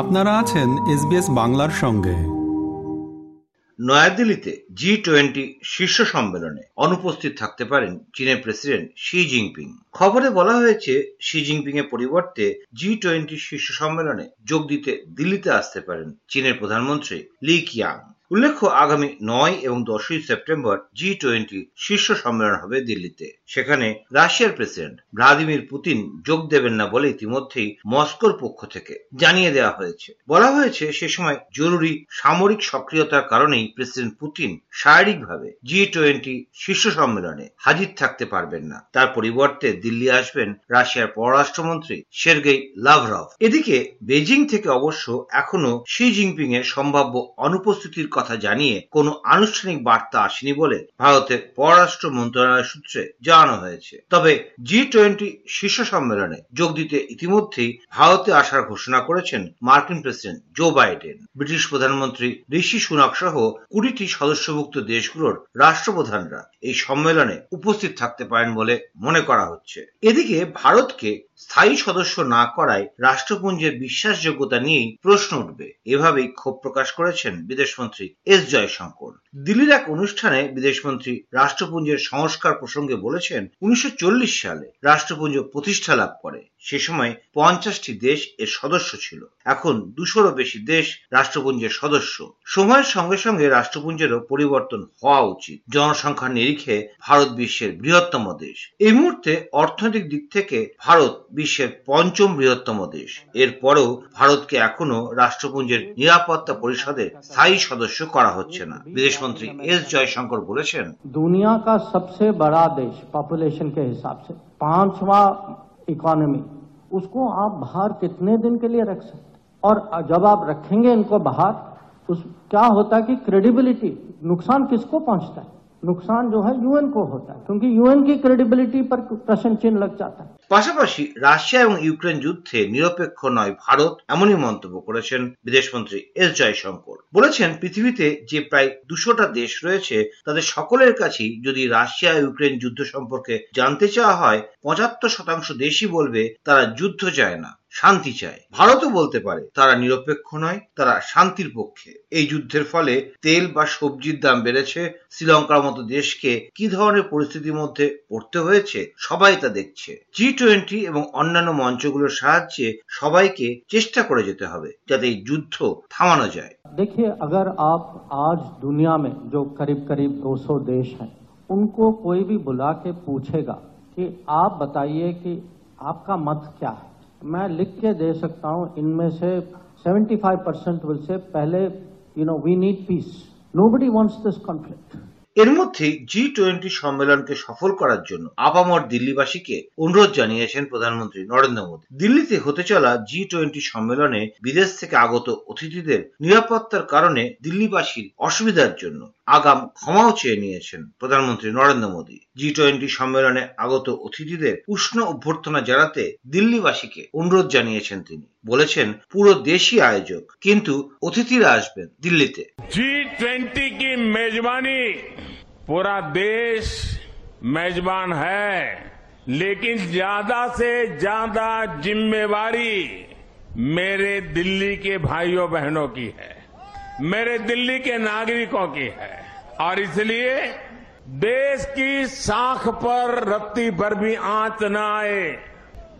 আপনারা আছেন এসবিএস বাংলার সঙ্গে। নয়াদিল্লিতে জি টোয়েন্টি শীর্ষ সম্মেলনে অনুপস্থিত থাকতে পারেন চীনের প্রেসিডেন্ট শি জিনপিং। খবরে বলা হয়েছে, শি জিনপিং এর পরিবর্তে জি টোয়েন্টি শীর্ষ সম্মেলনে যোগ দিতে দিল্লিতে আসতে পারেন চীনের প্রধানমন্ত্রী লি কিয়াং। উল্লেখ্য, আগামী নয় এবং দশই সেপ্টেম্বর জি টোয়েন্টি শীর্ষ সম্মেলন হবে দিল্লিতে। সেখানে রাশিয়ার প্রেসিডেন্ট ভ্লাদিমির পুতিন যোগ দেবেন না বলে ইতিমধ্যেই মস্কোর পক্ষ থেকে জানিয়ে দেওয়া হয়েছে। বলা হয়েছে, সে সময় জরুরি সামরিক সক্রিয়তার কারণেই প্রেসিডেন্ট পুতিন শারীরিকভাবে জি টোয়েন্টি শীর্ষ সম্মেলনে হাজির থাকতে পারবেন না। তার পরিবর্তে দিল্লি আসবেন রাশিয়ার পররাষ্ট্রমন্ত্রী সের্গেই লাভরভ। এদিকে বেজিং থেকে অবশ্য এখনও শি জিনপিং এর সম্ভাব্য অনুপস্থিতির কথা জানিয়ে কোনো আনুষ্ঠানিক বার্তা আসেনি বলে ভারতের পররাষ্ট্র মন্ত্রণালয় সূত্রে জানানো হয়েছে। তবে জি টোয়েন্টি শীর্ষ সম্মেলনে যোগ দিতে ইতিমধ্যেই ভারতে আসার ঘোষণা করেছেন মার্কিন প্রেসিডেন্ট জো বাইডেন। ব্রিটিশ প্রধানমন্ত্রী ঋষি সুনাক সহ কুড়িটি সদস্যভুক্ত দেশগুলোর রাষ্ট্রপ্রধানরা এই সম্মেলনে উপস্থিত থাকতে পারেন বলে মনে করা হচ্ছে। এদিকে ভারতকে স্থায়ী সদস্য না করায় রাষ্ট্রপুঞ্জের বিশ্বাসযোগ্যতা নিয়েই প্রশ্ন উঠবে। এভাবেই ক্ষোভ প্রকাশ করেছেন বিদেশমন্ত্রী এস জয়শঙ্কর। দিল্লির এক অনুষ্ঠানে বিদেশমন্ত্রী রাষ্ট্রপুঞ্জের সংস্কার প্রসঙ্গে বলেছেন, উনিশশো সালে রাষ্ট্রপুঞ্জ প্রতিষ্ঠা লাভ করে। সে সময় পঞ্চাশটি দেশ এর সদস্য ছিল। এখন দুশোরও বেশি দেশ রাষ্ট্রপুঞ্জের সদস্য। সময়ের সঙ্গে সঙ্গে রাষ্ট্রপুঞ্জেরও পরিবর্তন হওয়া উচিত। জনসংখ্যার নিরিখে ভারত বিশ্বের বৃহত্তম দেশ। এই মুহূর্তে অর্থনৈতিক দিক থেকে ভারত বিশ্বের পঞ্চম বৃহত্তম দেশ এরপরেও ভারতকে এখনো রাষ্ট্রপুঞ্জের নিরাপত্তা পরিষদের স্থায়ী সদস্য করা হচ্ছে না বিদেশমন্ত্রী এস জয়শঙ্কর বলেছেন दुनिया का सबसे बड़ा देश पॉपुलेशन के हिसाब से पांचवा इकोनॉमी उसको आप बाहर कितने दिन के लिए रख सकते और जब आप रखेंगे इनको बाहर उस क्या होता है कि क्रेडिबिलिटी नुकसान किसको पहुंचता है नुकसान जो है यूएन को होता है क्योंकि यूएन की क्रेडिबिलिटी पर प्रश्न चिन्ह लग जाता है পাশাপাশি রাশিয়া এবং ইউক্রেন যুদ্ধে নিরপেক্ষ নয়, ভারত এমনই মন্তব্য করেছেন বিদেশমন্ত্রী এস জয়শঙ্কর। বলেছেন, পৃথিবীতে যে প্রায় দুশোটা দেশ রয়েছে, তাদের সকলের কাছেই যদি রাশিয়া ইউক্রেন যুদ্ধ সম্পর্কে জানতে চাওয়া হয়, পঁচাত্তর শতাংশ দেশই বলবে তারা যুদ্ধ চায় না। শান্তি চায় ভারতও বলতে পারে তারা নিরপেক্ষ নয় তারা শান্তির পক্ষে এই যুদ্ধের ফলে তেল বা সবজির দাম বেড়েছে শ্রীলঙ্কার মতো দেশকে কি ধরনের পরিস্থিতির মধ্যে পড়তে হয়েছে সবাই তা দেখছে জি টোয়েন্টি এবং অন্যান্য মঞ্চগুলোর সাহায্যে সবাইকে চেষ্টা করে যেতে হবে যাতে এই যুদ্ধ থামানো যায় देखिए अगर आप आज दुनिया में जो करीब करीब 200 देश हैं उनको कोई भी बुला के पूछेगा कि आप बताइए कि आपका मत क्या है मैं लिख के दे सकता हूं इनमें से 75 परसेंट विल से पहले you know we need peace nobody wants this conflict এর মধ্যেই জি টোয়েন্টি সম্মেলনকে সফল করার জন্য আপামর দিল্লিবাসীকে অনুরোধ জানিয়েছেন প্রধানমন্ত্রী নরেন্দ্র মোদী দিল্লিতে হতে চলা জি টোয়েন্টি সম্মেলনে বিদেশ থেকে আগত অতিথিদের নিরাপত্তার কারণে দিল্লিবাসীর অসুবিধার জন্য আগাম ক্ষমাও চেয়ে নিয়েছেন প্রধানমন্ত্রী নরেন্দ্র মোদী জি টোয়েন্টি সম্মেলনে আগত অতিথিদের উষ্ণ অভ্যর্থনা জানাতে দিল্লিবাসীকে অনুরোধ জানিয়েছেন তিনি বলেছেন পুরো দেশই আয়োজক কিন্তু অতিথিরা আসবেন দিল্লিতে जी ट्वेंटी की मेजबानी पूरा देश मेजबान है लेकिन ज्यादा से ज्यादा जिम्मेवारी मेरे दिल्ली के भाइयों बहनों की है मेरे दिल्ली के नागरिकों की है। और इसलिए देश की साख पर रत्ती भर भी आँच न आए।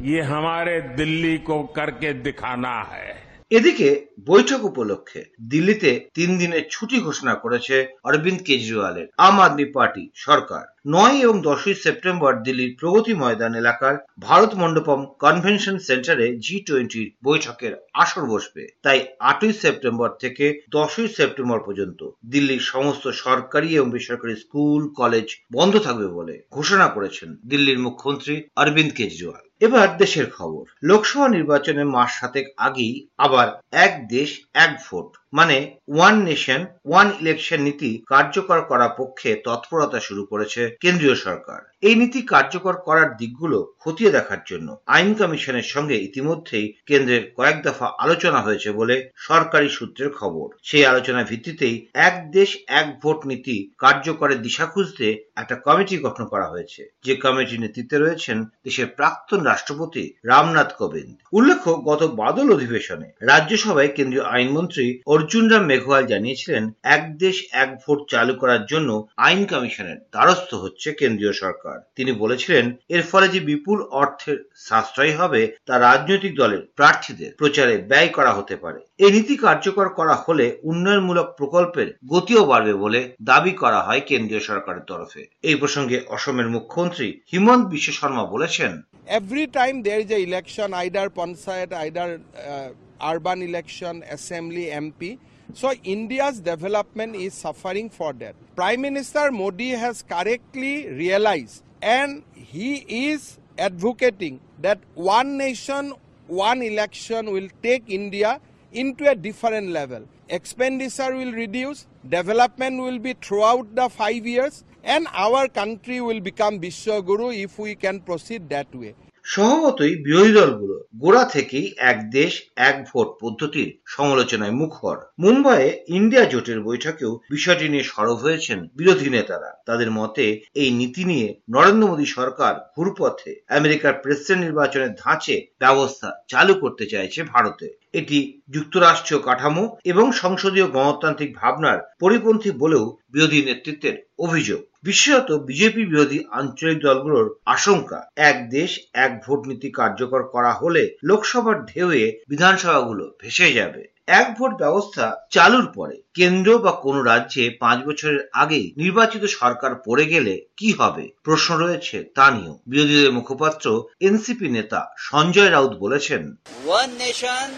ये हमारे दिल्ली को करके दिखाना है। এদিকে বৈঠক উপলক্ষে দিল্লিতে তিন দিনের ছুটি ঘোষণা করেছে অরবিন্দ কেজরিওয়ালের আম আদমি পার্টি সরকার। নয় এবং দশই সেপ্টেম্বর দিল্লির প্রগতি ময়দান এলাকার ভারত মণ্ডপম কনভেনশন সেন্টারে জি টোয়েন্টির বৈঠকের আসর বসবে। তাই আটই সেপ্টেম্বর থেকে দশই সেপ্টেম্বর পর্যন্ত দিল্লির সমস্ত সরকারি এবং বেসরকারি স্কুল, কলেজ বন্ধ থাকবে বলে ঘোষণা করেছেন দিল্লির মুখ্যমন্ত্রী অরবিন্দ কেজরিওয়াল। এবার দেশের খবর। লোকসভা নির্বাচনের মাস সাতেক আগেই আবার এক দেশ এক ভোট। মানে ওয়ান নেশন ওয়ান ইলেকশন নীতি কার্যকর করার পক্ষে তৎপরতা শুরু করেছে কেন্দ্রীয় সরকার। এই নীতি কার্যকর করার দিকগুলো খতিয়ে দেখার জন্য আইন কমিশনের সঙ্গে ইতিমধ্যেই কেন্দ্রের কয়েক দফা আলোচনা হয়েছে বলে সরকারি সূত্রের খবর। সেই আলোচনার ভিত্তিতেই এক দেশ এক ভোট নীতি কার্যকরের দিশা খুঁজতে একটা কমিটি গঠন করা হয়েছে। যে কমিটির নেতৃত্বে রয়েছেন দেশের প্রাক্তন রাষ্ট্রপতি রামনাথ কোবিন্দ। উল্লেখ্য, গত বাদল অধিবেশনে রাজ্যসভায় কেন্দ্রীয় আইনমন্ত্রী অর্জুন রাম মেঘওয়াল জানিয়েছিলেন এক দেশ এক ভোট চালু করার জন্য আইন কমিশনের দ্বারস্থ হচ্ছে কেন্দ্রীয় সরকার। তিনি বলেছিলেন এর ফলে যে বিপুল অর্থের সাশ্রয় হবে তা রাজনৈতিক দলের প্রার্থীদের প্রচারে ব্যয় করা হতে পারে। এই নীতি কার্যকর করা হলে উন্নয়নমূলক প্রকল্পের গতিও বাড়বে বলে দাবি করা হয় কেন্দ্রীয় সরকারের তরফে। এই প্রসঙ্গে অসমের মুখ্যমন্ত্রী হিমন্ত বিশ্ব শর্মা বলেছেন every time is a election either panchayat either uh, urban election assembly mp so india's development is suffering for that. Prime minister modi has correctly realized and he is advocating that one nation one election will take india into a different level. Expenditure will reduce development will be throughout the 5 years and our country will become Vishwaguru if we can proceed that way. স্বভাবতই বিরোধী দলগুলো গোড়া থেকেই এক দেশ, এক vote পদ্ধতির সমালোচনায় মুখর। মুম্বাইয়ে ইন্ডিয়া জোটের বৈঠকেও বিষয়টি নিয়ে সরব হয়েছেন বিরোধী নেতারা। তাদের মতে, এই নীতি নিয়ে নরেন্দ্র মোদী সরকার ঘুরপথে আমেরিকার প্রেসিডেন্ট নির্বাচনের ধাঁচে ব্যবস্থা চালু করতে চাইছে ভারতে। এটি যুক্তরাষ্ট্রীয় কাঠামো এবং সংসদীয় গণতান্ত্রিক ভাবনার পরিপন্থী বলেও বিরোধী নেতৃত্বের অভিযোগ। বিশেষত বিজেপি বিরোধী আঞ্চলিক দলগুলোর আশঙ্কা, এক দেশ, এক ভোট নীতি কার্যকর করা হলে লোকসভার ঢেউয়ে বিধানসভাগুলো ভেসে যাবে। এক ভোট ব্যবস্থা চালুর পরে কেন্দ্র বা কোন রাজ্যে পাঁচ বছরের আগেই নির্বাচিত সরকার পড়ে গেলে কি হবে? প্রশ্ন রয়েছে তা নিয়েও। বিরোধীদের মুখপাত্র এনসিপি নেতা সঞ্জয় রাউত বলেছেন ওয়ান নেশন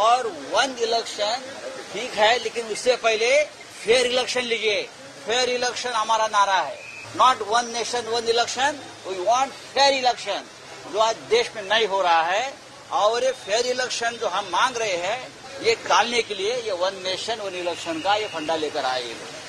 और वन इलेक्शन ठीक है लेकिन उससे पहले फेयर इलेक्शन लीजिए फेयर इलेक्शन हमारा नारा है not one nation one election we want fair election जो आज देश में नहीं हो रहा है और ये फेयर इलेक्शन जो हम मांग रहे हैं ये टालने के लिए ये वन नेशन वन इलेक्शन का ये फंडा लेकर आए ये लोग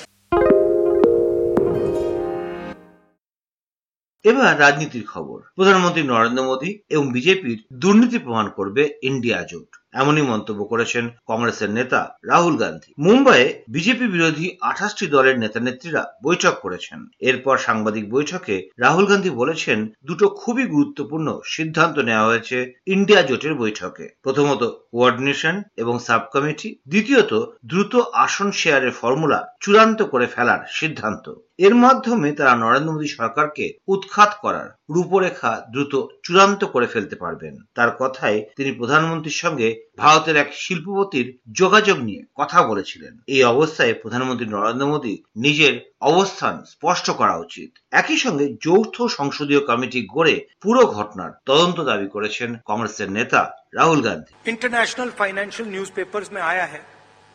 এবার রাজনীতির খবর প্রধানমন্ত্রী নরেন্দ্র মোদী এবং বিজেপির দুর্নীতি প্রমাণ করবে ইন্ডিয়া জোট এমনই মন্তব্য করেছেন কংগ্রেসের নেতা রাহুল গান্ধী। মুম্বাইয়ে বিজেপি বিরোধী আঠাশটি দলের নেতা নেত্রীরা বৈঠক করেছেন। এরপর সাংবাদিক বৈঠকে রাহুল গান্ধী বলেছেন, দুটো খুবই গুরুত্বপূর্ণ সিদ্ধান্ত নেওয়া হয়েছে ইন্ডিয়া জোটের বৈঠকে। প্রথমত কোঅর্ডিনেশন এবং সাব কমিটি দ্বিতীয়ত দ্রুত আসন শেয়ারের ফর্মুলা চূড়ান্ত করে ফেলার সিদ্ধান্ত। এর মাধ্যমে তারা নরেন্দ্র মোদী সরকারকে উৎখাত করার রূপরেখা দ্রুত চূড়ান্ত করে ফেলতে পারবেন। তার কথায় তিনি প্রধানমন্ত্রীর সঙ্গে ভারতের এক শিল্পপতির যোগাযোগ নিয়ে কথা বলেছিলেন এই অবস্থায় প্রধানমন্ত্রী নরেন্দ্র মোদী নিজের অবস্থান স্পষ্ট করা উচিত একই সঙ্গে যৌথ সংসদীয় কমিটি গড়ে পুরো ঘটনার তদন্ত দাবি করেছেন কংগ্রেসের নেতা Rahul Gandhi international financial newspapers में आया है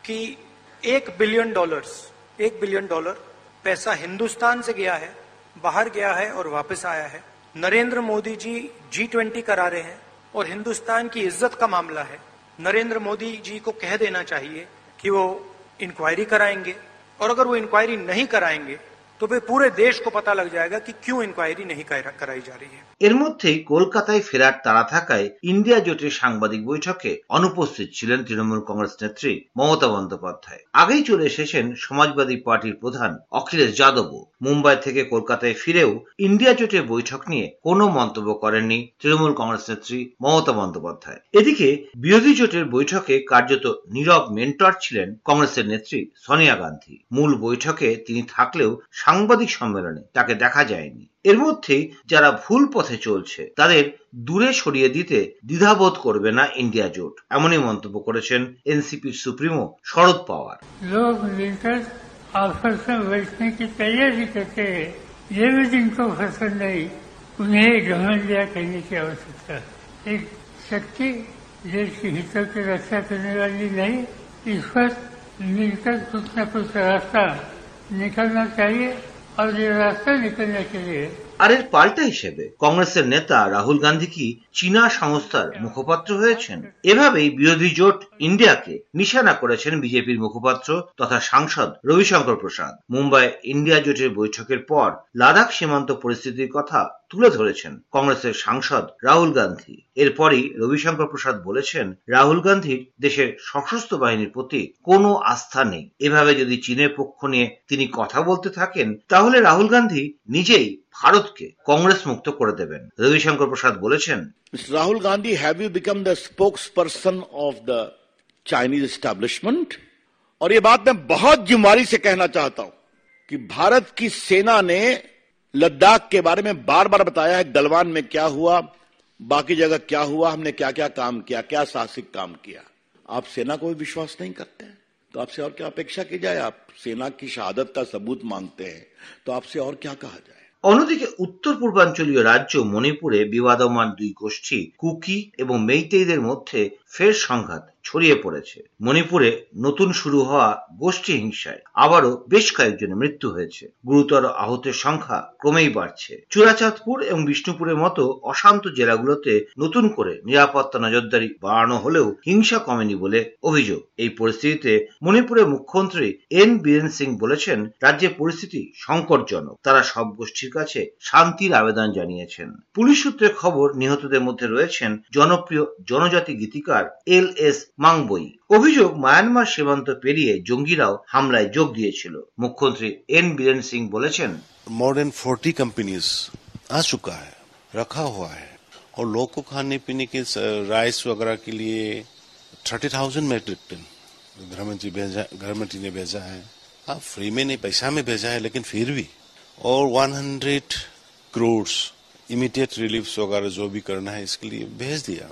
कि एक बिलियन डॉलर्स एक बिलियन डॉलर पैसा हिंदुस्तान से गया है बाहर गया है और वापस आया है नरेंद्र मोदी जी जी ट्वेंटी करा रहे हैं और हिंदुस्तान की इज्जत का मामला है नरेंद्र मोदी जी को कह देना चाहिए कि वो इंक्वायरी कराएँगे। और अगर वो इंक्वायरी नहीं कराएँगे तो फिर पूरे देश को पता लग जाएगा कि क्यों इंक्वायरी नहीं कराई जा रही है। এর মধ্যেই কলকাতায় ফেরার তাড়া থাকায় ইন্ডিয়া জোটের সাংবাদিক বৈঠকে অনুপস্থিত ছিলেন তৃণমূল কংগ্রেস নেত্রী মমতা বন্দ্যোপাধ্যায়। আগেই চলে এসেছেন সমাজবাদী পার্টির প্রধান অখিলেশ যাদবও মুম্বাই থেকে কলকাতায় ফিরেও ইন্ডিয়া জোটের বৈঠক নিয়ে কোনো মন্তব্য করেননি তৃণমূল কংগ্রেস নেত্রী মমতা বন্দ্যোপাধ্যায়। এদিকে বিরোধী জোটের বৈঠকে কার্যত নীরব মেন্টর ছিলেন কংগ্রেসের নেত্রী সোনিয়া গান্ধী। মূল বৈঠকে তিনি থাকলেও সাংবাদিক সম্মেলনে তাকে দেখা যায়নি। এর মধ্যেই যারা ভুল পথে চলছে তাদের দূরে সরিয়ে দিতে দ্বিধাবোধ করবে না ইন্ডিয়া জোট এমনই মন্তব্য করেছেন এনসিপির সুপ্রিমো শরদ পাওয়ার लोग मिलकर आपस में बैठने की तैयारी करते हैं ये भी जिनको पसंद नहीं उन्हें घमंडिया कहने की आवश्यकता है एक शक्ति देश के हितों की रक्षा करने वाली नहीं इस पर मिलकर कुछ न कुछ रास्ता निकलना चाहिए আর এর পাল্টা হিসেবে কংগ্রেসের নেতা রাহুল গান্ধী কি চীনা সংস্থার মুখপাত্র হয়েছেন? এভাবেই বিরোধী জোট ইন্ডিয়াকে নিশানা করেছেন বিজেপির মুখপাত্র তথা সাংসদ রবিশঙ্কর প্রসাদ। মুম্বাই ইন্ডিয়া জোটের বৈঠকের পর লাদাখ সীমান্ত পরিস্থিতির কথা তুলে ধরেছেন কংগ্রেসের সাংসদ রাহুল গান্ধী এরপরই রবিশঙ্কর প্রসাদ বলেছেন রাহুল গান্ধীর দেশের সশস্ত্র বাহিনীর প্রতি কোনো আস্থা নেই এভাবে যদি চীনের পক্ষ নিয়ে তিনি কথা বলতে থাকেন তাহলে রাহুল গান্ধী নিজেই ভারতকে কংগ্রেস মুক্ত করে দেবেন রবিশঙ্কর প্রসাদ বলেছেন Rahul Gandhi have you become the spokesperson of the Chinese establishment और ये बात मैं बहुत जिम्मेवारी से कहना चाहता हूं कि भारत की सेना ने लद्दाख के बारे में बार बार बताया है गलवान में क्या हुआ बाकी जगह क्या हुआ हमने क्या क्या काम किया क्या साहसिक काम किया आप सेना को भी विश्वास नहीं करते हैं तो आपसे और क्या अपेक्षा की जाए आप सेना की शहादत का सबूत मांगते हैं तो आपसे और क्या कहा जाए অন্যদিকে উত্তর পূর্বাঞ্চলীয় রাজ্য মণিপুরে বিবাদমান দুই গোষ্ঠী কুকি এবং মেইতেইদের মধ্যে ফের সংঘাত ছড়িয়ে পড়েছে। মণিপুরে নতুন শুরু হওয়া গোষ্ঠী হিংসায় আবারও বেশ কয়েকজনের মৃত্যু হয়েছে। গুরুতর আহতের সংখ্যা ক্রমেই বাড়ছে। চূড়াচাঁদপুর এবং বিষ্ণুপুরের মতো অশান্ত জেলাগুলোতে নতুন করে নিরাপত্তা নজরদারি বাড়ানো হলেও হিংসা কমেনি বলে অভিযোগ। এই পরিস্থিতিতে মণিপুরের মুখ্যমন্ত্রী এন বীরেন সিং বলেছেন, রাজ্যের পরিস্থিতি সংকটজনক। তারা সব গোষ্ঠীর কাছে শান্তির আবেদন জানিয়েছেন। পুলিশ সূত্রে খবর, নিহতদের মধ্যে রয়েছেন জনপ্রিয় জনজাতি গীতিকার এল এস মাংবই অভিযোগ মায়ানমার সীমান্ত পেরিয়ে জঙ্গিরাও হামলায় যোগ দিয়েছিল মুখ্যমন্ত্রী এন বীরেন সিং বলেছেন मोर देन फोर्टी कंपनीज आ चुका है रखा हुआ है और लोग को खाने पीने के राइस वगैरह के लिए thirty thousand metric ton government ji भेजा गवर्नमेंट जी ने भेजा है हाँ फ्री में नहीं पैसा में भेजा है लेकिन फिर भी और one hundred crore immediate relief वगैरह जो भी करना है इसके लिए भेज दिया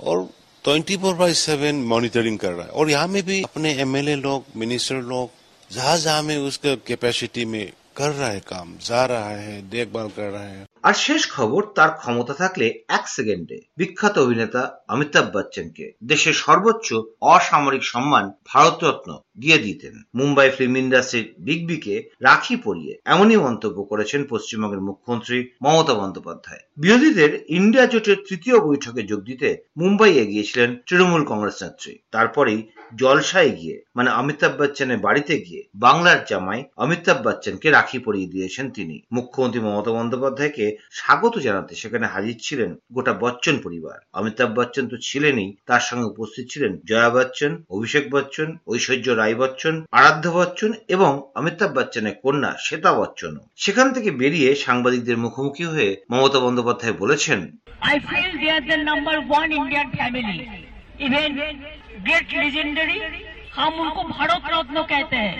और twenty four by seven monitoring कर रहा है। और यहाँ में भी अपने एमएलए लोग मिनिस्टर लोग जहाँ जहाँ में उसके कैपेसिटी में कर रहा है काम, जा रहा है, देखभाल कर रहा है। আর শেষ খবর, তার ক্ষমতা থাকলে এক সেকেন্ডে বিখ্যাত অভিনেতা অমিতাভ বচ্চনকে দেশের সর্বোচ্চ অসামরিক সম্মান ভারতরত্ন দিয়ে দিতেন। মুম্বাই ফিল্ম ইন্ডাস্ট্রির বিগ বিকে রাখি পরিয়ে এমনই মন্তব্য করেছেন পশ্চিমবঙ্গের মুখ্যমন্ত্রী মমতা বন্দ্যোপাধ্যায়। বিরোধীদের ইন্ডিয়া জোটের তৃতীয় বৈঠকে যোগ দিতে মুম্বাই এগিয়েছিলেন তৃণমূল কংগ্রেস নেত্রী। তারপরেই জলসায় গিয়ে মানে অমিতাভ বচ্চনের বাড়িতে গিয়ে বাংলার জামাই অমিতাভ বচ্চনকে রাখি পরিয়ে দিয়েছেন তিনি। মুখ্যমন্ত্রী মমতা বন্দ্যোপাধ্যায়কে স্বাগত জানাতে সেখানে হাজির ছিলেন গোটা বচ্চন পরিবার অমিতাভ বচ্চন তো ছিলেনই তার সঙ্গে উপস্থিত ছিলেন জয়া বচ্চন অভিষেক বচ্চন ঐশ্বর্য রায় বচ্চন আরাধ্য বচ্চন এবং অমিতাভ বচ্চনের কন্যা শ্বেতা বচ্চনও সেখান থেকে বেরিয়ে সাংবাদিকদের মুখোমুখি হয়ে মমতা বন্দ্যোপাধ্যায় বলেছেন I feel they are the number one Indian family. Even great legendary, हम उनको भारत रत्न कहते हैं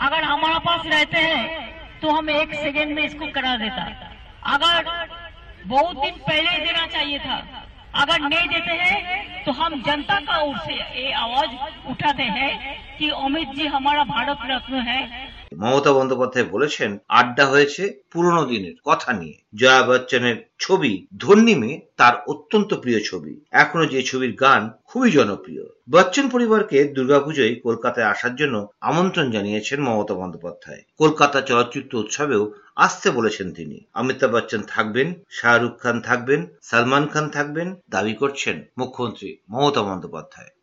अगर हमारा पास रहते हैं तो हम एक सेकेंड में इसको करा देता अगर बहुत दिन पहले देना चाहिए था, अगर नहीं देते हैं तो हम जनता का ओर से ये आवाज़ उठाते हैं कि अमित जी हमारा भारत रत्न है মমতা বন্দ্যোপাধ্যায় বলেছেন, আড্ডা হয়েছে পুরনো দিনের কথা নিয়ে। জয়া বচ্চনের ছবি ধন্যী মেয়ে তার অত্যন্ত প্রিয় ছবি। এখনও যে ছবির গান খুবই জনপ্রিয়। বচ্চন পরিবারকে দুর্গাপুজোয় কলকাতায় আসার জন্য আমন্ত্রণ জানিয়েছেন মমতা বন্দ্যোপাধ্যায়। কলকাতা চলচ্চিত্র উৎসবেও আসতে বলেছেন তিনি। অমিতাভ বচ্চন থাকবেন, শাহরুখ খান থাকবেন, সালমান খান থাকবেন, দাবি করছেন মুখ্যমন্ত্রী মমতা বন্দ্যোপাধ্যায়।